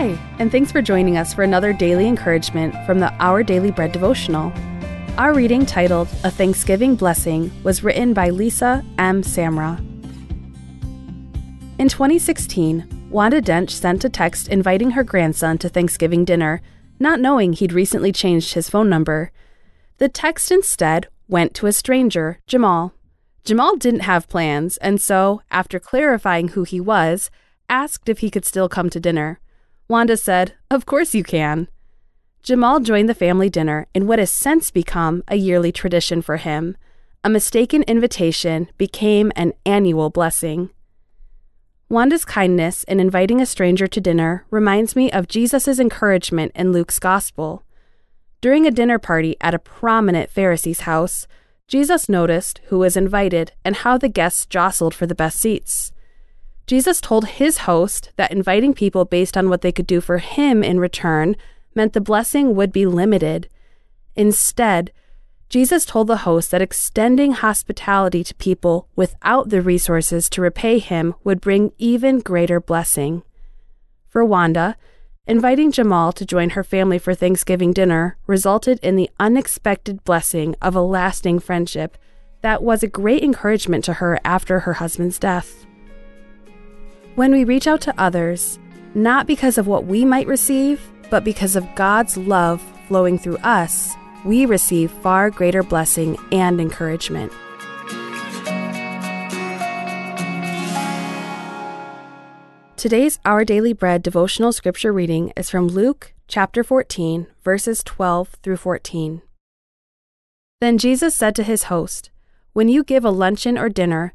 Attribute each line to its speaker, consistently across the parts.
Speaker 1: and thanks for joining us for another daily encouragement from the Our Daily Bread devotional. Our reading, titled A Thanksgiving Blessing, was written by Lisa M. Samra. In 2016, Wanda Dench sent a text inviting her grandson to Thanksgiving dinner, not knowing he'd recently changed his phone number. The text instead went to a stranger, Jamal. Jamal didn't have plans, and so, after clarifying who he was, asked if he could still come to dinner. Wanda said, Of course you can. Jamal joined the family dinner in what has since become a yearly tradition for him. A mistaken invitation became an annual blessing. Wanda's kindness in inviting a stranger to dinner reminds me of Jesus' encouragement in Luke's Gospel. During a dinner party at a prominent Pharisee's house, Jesus noticed who was invited and how the guests jostled for the best seats. Jesus told his host that inviting people based on what they could do for him in return meant the blessing would be limited. Instead, Jesus told the host that extending hospitality to people without the resources to repay him would bring even greater blessing. For Wanda, inviting Jamal to join her family for Thanksgiving dinner resulted in the unexpected blessing of a lasting friendship that was a great encouragement to her after her husband's death. When we reach out to others, not because of what we might receive, but because of God's love flowing through us, we receive far greater blessing and encouragement. Today's Our Daily Bread devotional scripture reading is from Luke chapter 14, verses 12 through 14. Then Jesus said to his host, When you give a luncheon or dinner,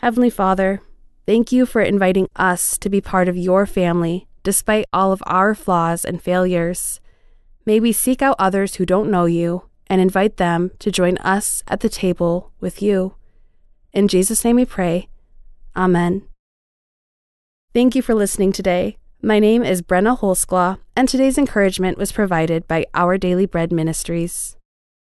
Speaker 1: Heavenly Father, thank you for inviting us to be part of your family despite all of our flaws and failures. May we seek out others who don't know you and invite them to join us at the table with you. In Jesus' name we pray. Amen. Thank you for listening today. My name is Brenna Holsclaw, and today's encouragement was provided by Our Daily Bread Ministries.